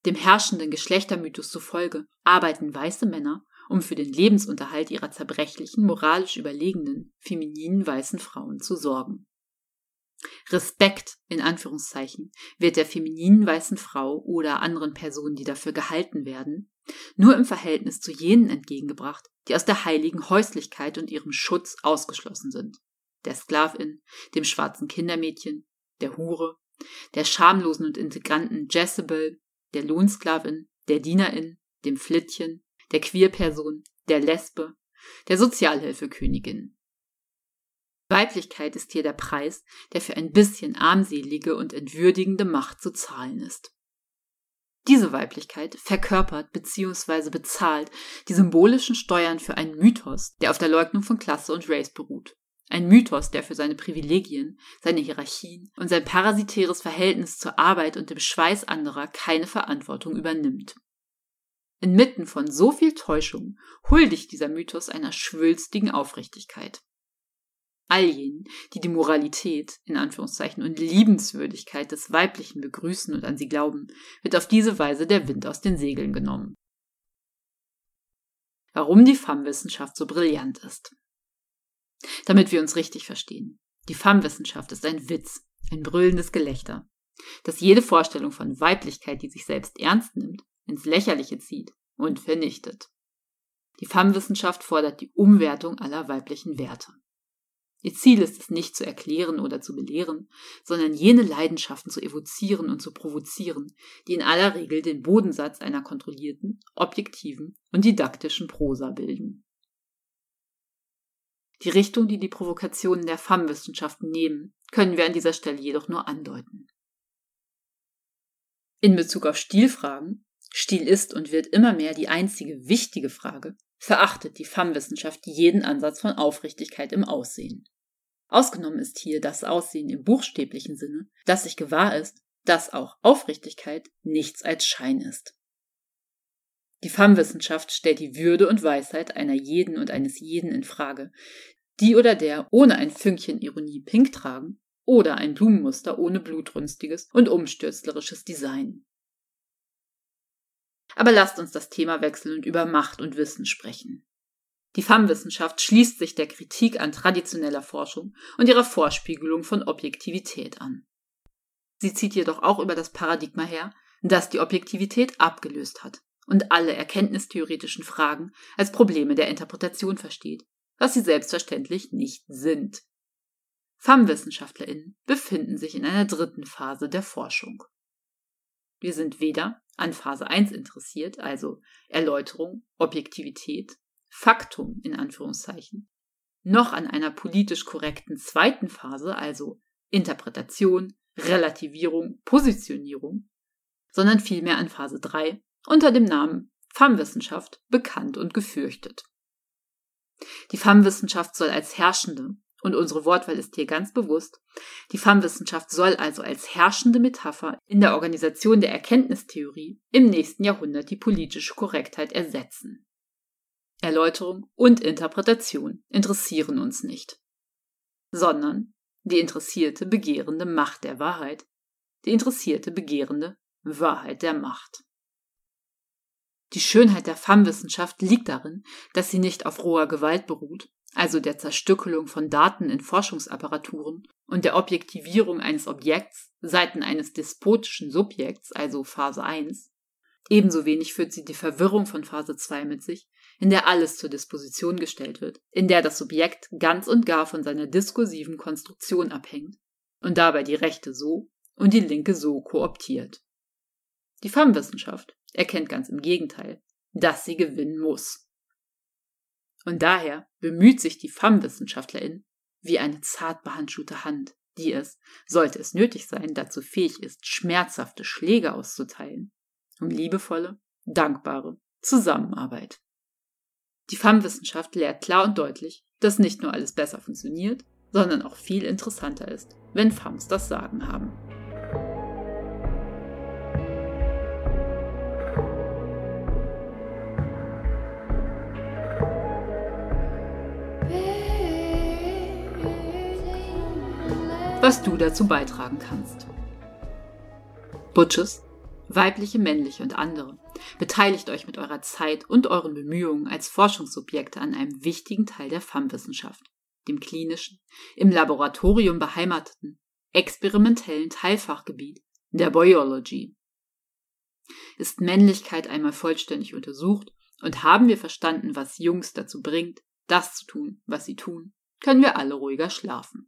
Dem herrschenden Geschlechtermythos zufolge arbeiten weiße Männer um für den Lebensunterhalt ihrer zerbrechlichen, moralisch überlegenen, femininen weißen Frauen zu sorgen. Respekt in Anführungszeichen wird der femininen weißen Frau oder anderen Personen, die dafür gehalten werden, nur im Verhältnis zu jenen entgegengebracht, die aus der heiligen Häuslichkeit und ihrem Schutz ausgeschlossen sind. Der Sklavin, dem schwarzen Kindermädchen, der Hure, der schamlosen und integranten Jezebel, der Lohnsklavin, der Dienerin, dem Flittchen, der Queerperson, der Lesbe, der Sozialhilfekönigin. Weiblichkeit ist hier der Preis, der für ein bisschen armselige und entwürdigende Macht zu zahlen ist. Diese Weiblichkeit verkörpert bzw. bezahlt die symbolischen Steuern für einen Mythos, der auf der Leugnung von Klasse und Race beruht. Ein Mythos, der für seine Privilegien, seine Hierarchien und sein parasitäres Verhältnis zur Arbeit und dem Schweiß anderer keine Verantwortung übernimmt. Inmitten von so viel Täuschung huldigt dieser Mythos einer schwülstigen Aufrichtigkeit all jenen, die die Moralität, in Anführungszeichen, und Liebenswürdigkeit des Weiblichen begrüßen und an sie glauben, wird auf diese Weise der Wind aus den Segeln genommen. Warum die Femme-Wissenschaft so brillant ist. Damit wir uns richtig verstehen. Die Femme-Wissenschaft ist ein Witz, ein brüllendes Gelächter, das jede Vorstellung von Weiblichkeit, die sich selbst ernst nimmt, ins Lächerliche zieht und vernichtet. Die Femme-Wissenschaft fordert die Umwertung aller weiblichen Werte. Ihr Ziel ist es nicht zu erklären oder zu belehren, sondern jene Leidenschaften zu evozieren und zu provozieren, die in aller Regel den Bodensatz einer kontrollierten, objektiven und didaktischen Prosa bilden. Die Richtung, die die Provokationen der Femme-Wissenschaften nehmen, können wir an dieser Stelle jedoch nur andeuten. In Bezug auf Stilfragen, Stil ist und wird immer mehr die einzige wichtige Frage, verachtet die Femme-Wissenschaft jeden Ansatz von Aufrichtigkeit im Aussehen. Ausgenommen ist hier das Aussehen im buchstäblichen Sinne, dass sich gewahr ist, dass auch Aufrichtigkeit nichts als Schein ist. Die Femme-Wissenschaft stellt die Würde und Weisheit einer jeden und eines jeden in Frage, die oder der ohne ein Fünkchen Ironie pink tragen oder ein Blumenmuster ohne blutrünstiges und umstürzlerisches Design. Aber lasst uns das Thema wechseln und über Macht und Wissen sprechen. Die Femme-Wissenschaft schließt sich der Kritik an traditioneller Forschung und ihrer Vorspiegelung von Objektivität an. Sie zieht jedoch auch über das Paradigma her, das die Objektivität abgelöst hat und alle erkenntnistheoretischen Fragen als Probleme der Interpretation versteht, was sie selbstverständlich nicht sind. Femme-WissenschaftlerInnen befinden sich in einer dritten Phase der Forschung. Wir sind weder an Phase 1 interessiert, also Erläuterung, Objektivität, Faktum in Anführungszeichen, noch an einer politisch korrekten zweiten Phase, also Interpretation, Relativierung, Positionierung, sondern vielmehr an Phase 3 unter dem Namen Femme-Wissenschaft bekannt und gefürchtet. Die Femme-Wissenschaft soll als herrschende und unsere Wortwahl ist hier ganz bewusst, die Femme-Wissenschaft soll also als herrschende Metapher in der Organisation der Erkenntnistheorie im nächsten Jahrhundert die politische Korrektheit ersetzen. Erläuterung und Interpretation interessieren uns nicht, sondern die interessierte begehrende Macht der Wahrheit, die interessierte begehrende Wahrheit der Macht. Die Schönheit der Femme-Wissenschaft liegt darin, dass sie nicht auf roher Gewalt beruht, also der Zerstückelung von Daten in Forschungsapparaturen und der Objektivierung eines Objekts seiten eines despotischen Subjekts, also Phase 1. Ebenso wenig führt sie die Verwirrung von Phase 2 mit sich, in der alles zur Disposition gestellt wird, in der das Subjekt ganz und gar von seiner diskursiven Konstruktion abhängt und dabei die rechte so und die linke so kooptiert. Die Femme-Wissenschaft erkennt ganz im Gegenteil, dass sie gewinnen muss. Und daher bemüht sich die Femme-Wissenschaftlerin wie eine zart behandschuhte Hand, die es, sollte es nötig sein, dazu fähig ist, schmerzhafte Schläge auszuteilen, um liebevolle, dankbare Zusammenarbeit. Die Femme-Wissenschaft lehrt klar und deutlich, dass nicht nur alles besser funktioniert, sondern auch viel interessanter ist, wenn Femmes das Sagen haben. Was du dazu beitragen kannst. Butches weibliche, männliche und andere. Beteiligt euch mit eurer Zeit und euren Bemühungen als Forschungsobjekte an einem wichtigen Teil der FAM-Wissenschaft, dem klinischen, im Laboratorium beheimateten, experimentellen Teilfachgebiet der Biology. Ist Männlichkeit einmal vollständig untersucht und haben wir verstanden, was Jungs dazu bringt, das zu tun, was sie tun, können wir alle ruhiger schlafen.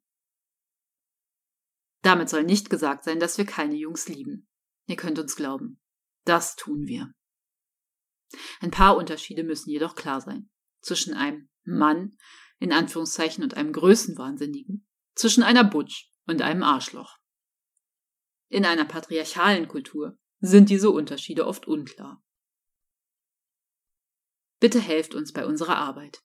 Damit soll nicht gesagt sein, dass wir keine Jungs lieben. Ihr könnt uns glauben. Das tun wir. Ein paar Unterschiede müssen jedoch klar sein. Zwischen einem Mann, in Anführungszeichen, und einem Größenwahnsinnigen. Zwischen einer Butch und einem Arschloch. In einer patriarchalen Kultur sind diese Unterschiede oft unklar. Bitte helft uns bei unserer Arbeit.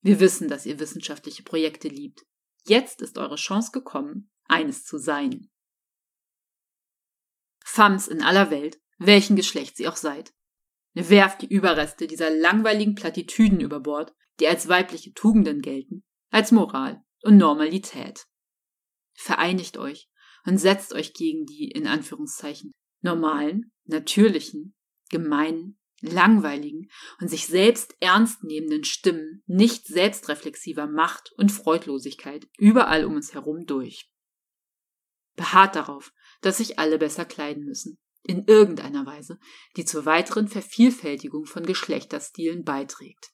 Wir wissen, dass ihr wissenschaftliche Projekte liebt. Jetzt ist eure Chance gekommen, eines zu sein. Femmes in aller Welt, welchen Geschlecht sie auch seid. Werft die Überreste dieser langweiligen Plattitüden über Bord, die als weibliche Tugenden gelten, als Moral und Normalität. Vereinigt euch und setzt euch gegen die, in Anführungszeichen, normalen, natürlichen, gemeinen, langweiligen und sich selbst ernst nehmenden Stimmen nicht selbstreflexiver Macht und Freudlosigkeit überall um uns herum durch. Beharrt darauf, dass sich alle besser kleiden müssen, in irgendeiner Weise, die zur weiteren Vervielfältigung von Geschlechterstilen beiträgt.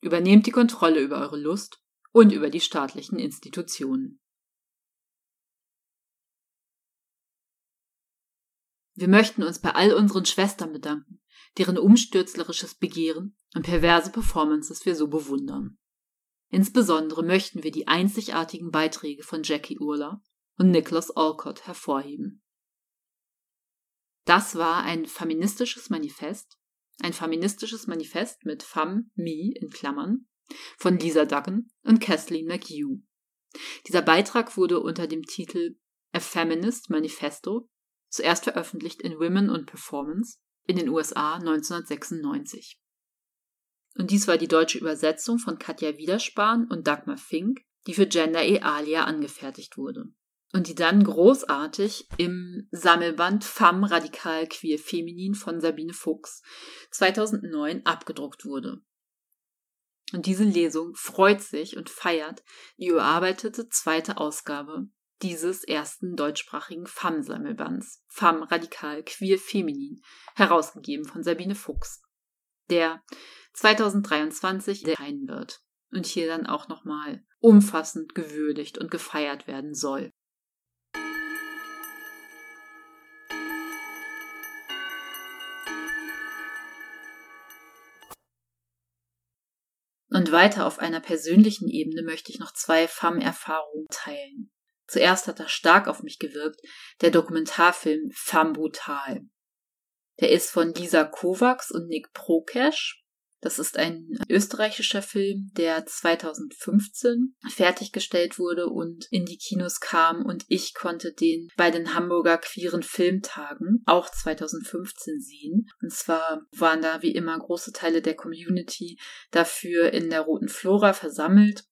Übernehmt die Kontrolle über eure Lust und über die staatlichen Institutionen. Wir möchten uns bei all unseren Schwestern bedanken, deren umstürzlerisches Begehren und perverse Performances wir so bewundern. Insbesondere möchten wir die einzigartigen Beiträge von Jackie Urla und Nicholas Alcott hervorheben. Das war ein feministisches Manifest, ein feministisches Manifest mit Femme, Me in Klammern, von Lisa Duggan und Kathleen McHugh. Dieser Beitrag wurde unter dem Titel A Feminist Manifesto zuerst veröffentlicht in Women und Performance in den USA 1996. Und dies war die deutsche Übersetzung von Katja Wiederspahn und Dagmar Fink, die für Gender E Alia angefertigt wurde und die dann großartig im Sammelband Femme Radikal Queer Feminin von Sabine Fuchs 2009 abgedruckt wurde. Und diese Lesung freut sich und feiert die überarbeitete zweite Ausgabe dieses ersten deutschsprachigen Femme-Sammelbands Femme Radikal Queer Feminin, herausgegeben von Sabine Fuchs, der 2023 erscheinen wird und hier dann auch nochmal umfassend gewürdigt und gefeiert werden soll. Und weiter auf einer persönlichen Ebene möchte ich noch zwei FAM-Erfahrungen teilen. Zuerst hat das stark auf mich gewirkt, der Dokumentarfilm Femme Brutal. Der ist von Lisa Kovacs und Nick Prokesh das ist ein österreichischer Film, der 2015 fertiggestellt wurde und in die Kinos kam und ich konnte den bei den Hamburger queeren Filmtagen auch 2015 sehen. Und zwar waren da wie immer große Teile der Community dafür in der Roten Flora versammelt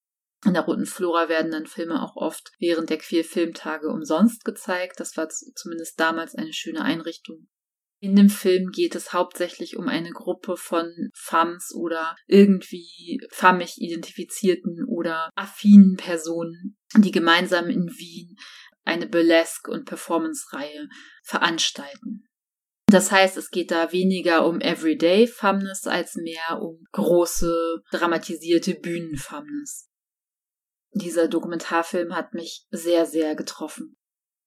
in der Roten Flora werden dann Filme auch oft während der Queer Filmtage umsonst gezeigt. Das war zumindest damals eine schöne Einrichtung. In dem Film geht es hauptsächlich um eine Gruppe von Femmes oder irgendwie femmig identifizierten oder affinen Personen, die gemeinsam in Wien eine Burlesque- und Performance-Reihe veranstalten. Das heißt, es geht da weniger um Everyday Femmes als mehr um große, dramatisierte Bühnenfemmes. Dieser Dokumentarfilm hat mich sehr, sehr getroffen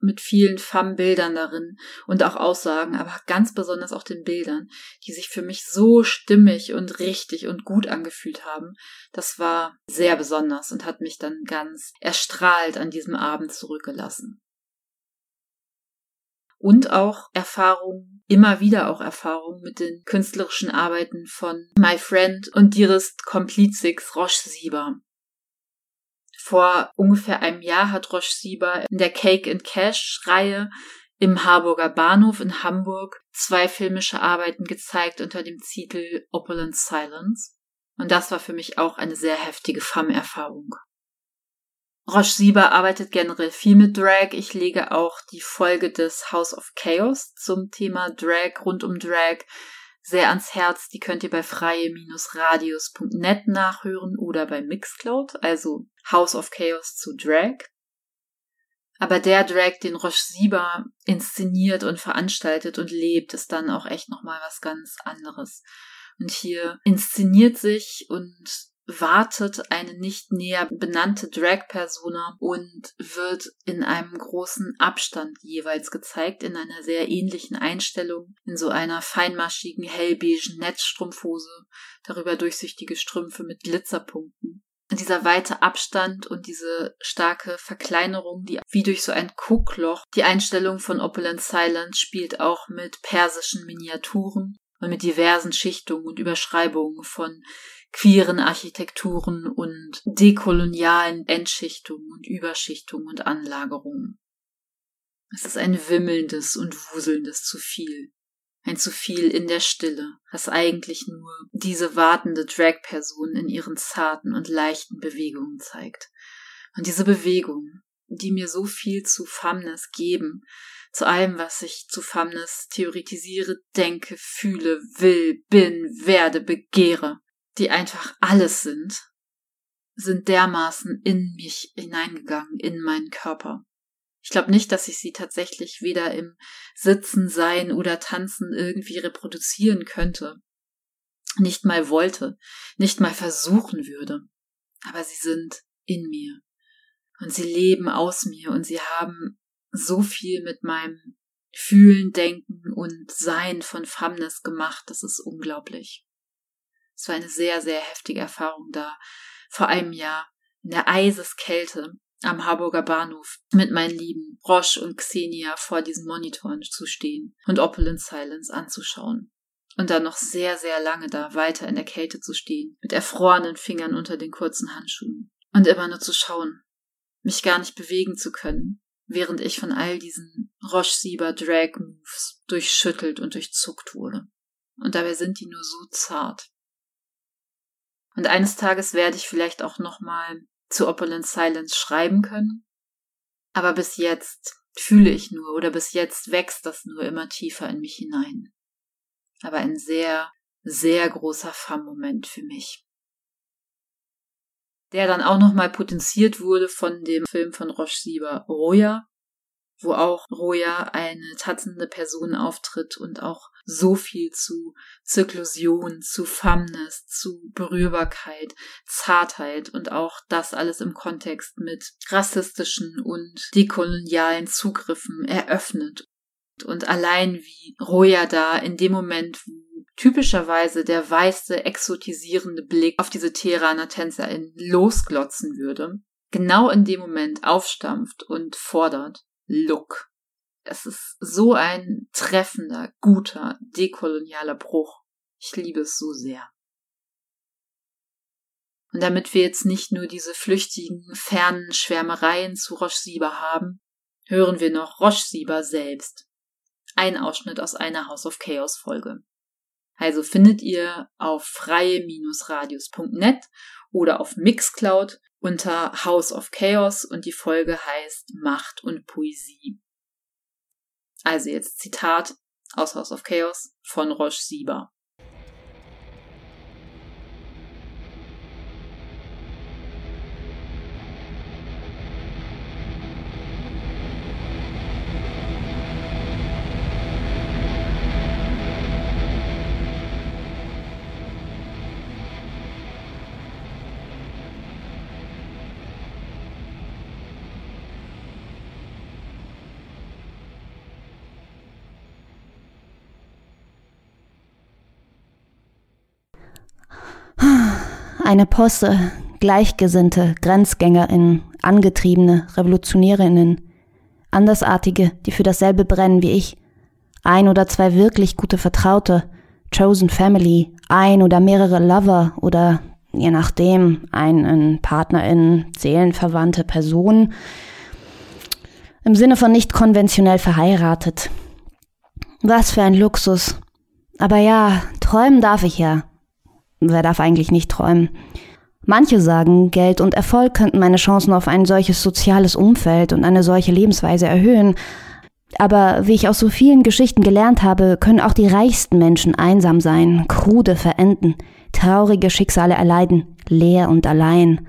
mit vielen Femme-Bildern darin und auch Aussagen, aber ganz besonders auch den Bildern, die sich für mich so stimmig und richtig und gut angefühlt haben. Das war sehr besonders und hat mich dann ganz erstrahlt an diesem Abend zurückgelassen. Und auch Erfahrungen, immer wieder auch Erfahrungen mit den künstlerischen Arbeiten von My Friend und Dearest Komplizix Roche Sieber. Vor ungefähr einem Jahr hat Roche Sieber in der Cake and Cash Reihe im Harburger Bahnhof in Hamburg zwei filmische Arbeiten gezeigt unter dem Titel Opulent Silence. Und das war für mich auch eine sehr heftige FAM-Erfahrung. Roche Sieber arbeitet generell viel mit Drag. Ich lege auch die Folge des House of Chaos zum Thema Drag, rund um Drag, sehr ans Herz. Die könnt ihr bei freie-radius.net nachhören oder bei Mixcloud, also House of Chaos zu Drag. Aber der Drag, den Roche Sieber inszeniert und veranstaltet und lebt, ist dann auch echt nochmal was ganz anderes. Und hier inszeniert sich und wartet eine nicht näher benannte Drag-Persona und wird in einem großen Abstand jeweils gezeigt, in einer sehr ähnlichen Einstellung, in so einer feinmaschigen hellbeigen Netzstrumpfhose, darüber durchsichtige Strümpfe mit Glitzerpunkten. dieser weite Abstand und diese starke Verkleinerung, die wie durch so ein Kuckloch, die Einstellung von Opulent Silence spielt auch mit persischen Miniaturen und mit diversen Schichtungen und Überschreibungen von queeren Architekturen und dekolonialen Endschichtungen und Überschichtungen und Anlagerungen. Es ist ein wimmelndes und wuselndes zu viel. Ein zu viel in der Stille, das eigentlich nur diese wartende Drag-Person in ihren zarten und leichten Bewegungen zeigt. Und diese Bewegungen, die mir so viel zu Famnes geben, zu allem, was ich zu Famnes theoretisiere, denke, fühle, will, bin, werde, begehre, die einfach alles sind, sind dermaßen in mich hineingegangen, in meinen Körper. Ich glaube nicht, dass ich sie tatsächlich weder im Sitzen, Sein oder Tanzen irgendwie reproduzieren könnte. Nicht mal wollte, nicht mal versuchen würde. Aber sie sind in mir. Und sie leben aus mir und sie haben so viel mit meinem Fühlen, Denken und Sein von Famnes gemacht, das ist unglaublich. Es war eine sehr, sehr heftige Erfahrung da, vor einem Jahr, in der Eiseskälte am Harburger Bahnhof mit meinen Lieben Roche und Xenia vor diesen Monitoren zu stehen und Opulent Silence anzuschauen. Und dann noch sehr, sehr lange da weiter in der Kälte zu stehen, mit erfrorenen Fingern unter den kurzen Handschuhen. Und immer nur zu schauen, mich gar nicht bewegen zu können, während ich von all diesen Roche-Sieber-Drag-Moves durchschüttelt und durchzuckt wurde. Und dabei sind die nur so zart. Und eines Tages werde ich vielleicht auch nochmal zu Opulent Silence schreiben können. Aber bis jetzt fühle ich nur oder bis jetzt wächst das nur immer tiefer in mich hinein. Aber ein sehr, sehr großer Fun-Moment für mich. Der dann auch nochmal potenziert wurde von dem Film von Roche Sieber Roya, wo auch Roya eine tanzende Person auftritt und auch so viel zu Zirklusion, zu Famness, zu Berührbarkeit, Zartheit und auch das alles im Kontext mit rassistischen und dekolonialen Zugriffen eröffnet. Und allein wie Roya da in dem Moment, wo typischerweise der weiße, exotisierende Blick auf diese Teheraner TänzerInnen losglotzen würde, genau in dem Moment aufstampft und fordert, Look. Es ist so ein treffender, guter, dekolonialer Bruch. Ich liebe es so sehr. Und damit wir jetzt nicht nur diese flüchtigen, fernen Schwärmereien zu Roche Sieber haben, hören wir noch Roche Sieber selbst. Ein Ausschnitt aus einer House of Chaos Folge. Also findet ihr auf freie-radius.net oder auf Mixcloud unter House of Chaos und die Folge heißt Macht und Poesie. Also jetzt Zitat aus House of Chaos von Roche Sieber. Eine Posse, Gleichgesinnte, GrenzgängerInnen, Angetriebene, RevolutionärInnen, Andersartige, die für dasselbe brennen wie ich, ein oder zwei wirklich gute Vertraute, Chosen Family, ein oder mehrere Lover oder je nachdem einen PartnerInnen, Seelenverwandte Personen, im Sinne von nicht konventionell verheiratet. Was für ein Luxus. Aber ja, träumen darf ich ja. Wer darf eigentlich nicht träumen? Manche sagen, Geld und Erfolg könnten meine Chancen auf ein solches soziales Umfeld und eine solche Lebensweise erhöhen. Aber wie ich aus so vielen Geschichten gelernt habe, können auch die reichsten Menschen einsam sein, krude verenden, traurige Schicksale erleiden, leer und allein.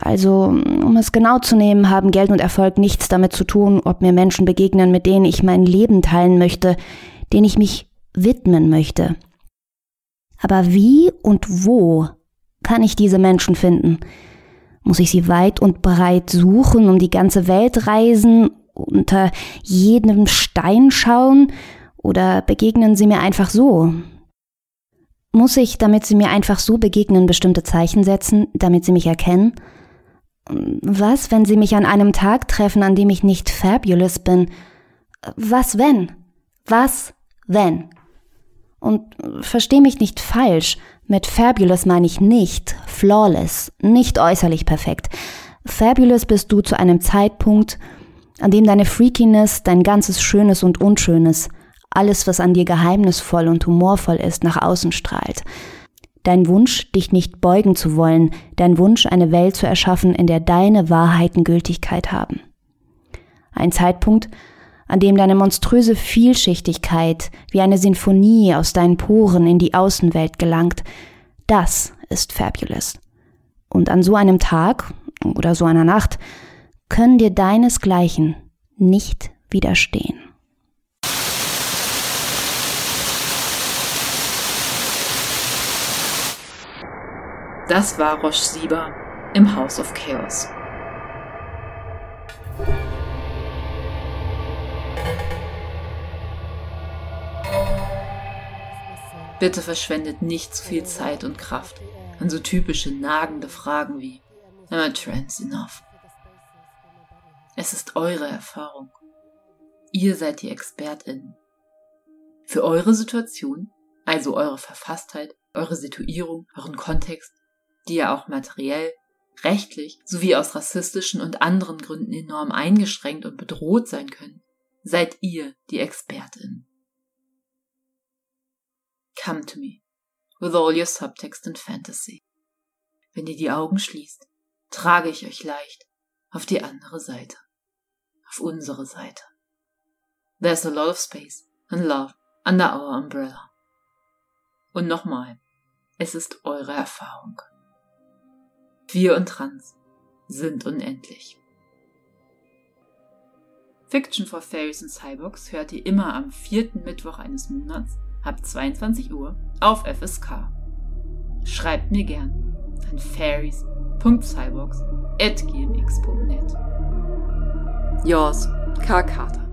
Also, um es genau zu nehmen, haben Geld und Erfolg nichts damit zu tun, ob mir Menschen begegnen, mit denen ich mein Leben teilen möchte, denen ich mich widmen möchte. Aber wie und wo kann ich diese Menschen finden? Muss ich sie weit und breit suchen, um die ganze Welt reisen, unter jedem Stein schauen oder begegnen sie mir einfach so? Muss ich, damit sie mir einfach so begegnen, bestimmte Zeichen setzen, damit sie mich erkennen? Was, wenn sie mich an einem Tag treffen, an dem ich nicht fabulous bin? Was wenn? Was wenn? Und versteh mich nicht falsch, mit fabulous meine ich nicht flawless, nicht äußerlich perfekt. Fabulous bist du zu einem Zeitpunkt, an dem deine Freakiness, dein ganzes Schönes und Unschönes, alles, was an dir geheimnisvoll und humorvoll ist, nach außen strahlt. Dein Wunsch, dich nicht beugen zu wollen, dein Wunsch, eine Welt zu erschaffen, in der deine Wahrheiten Gültigkeit haben. Ein Zeitpunkt, an dem deine monströse Vielschichtigkeit wie eine Sinfonie aus deinen Poren in die Außenwelt gelangt, das ist fabulous. Und an so einem Tag oder so einer Nacht können dir deinesgleichen nicht widerstehen. Das war Roche Sieber im House of Chaos. Bitte verschwendet nicht zu viel Zeit und Kraft an so typische nagende Fragen wie Am I trans enough? Es ist eure Erfahrung. Ihr seid die ExpertInnen. Für eure Situation, also eure Verfasstheit, eure Situierung, euren Kontext, die ja auch materiell, rechtlich sowie aus rassistischen und anderen Gründen enorm eingeschränkt und bedroht sein können, seid ihr die ExpertInnen. Come to me, with all your subtext and fantasy. Wenn ihr die Augen schließt, trage ich euch leicht auf die andere Seite, auf unsere Seite. There's a lot of space and love under our umbrella. Und nochmal, es ist eure Erfahrung. Wir und Trans sind unendlich. Fiction for Fairies and Cyborgs hört ihr immer am vierten Mittwoch eines Monats ab 22 Uhr auf FSK. Schreibt mir gern an fairies.cyborgs.gmx.net. Yours, K. Carter.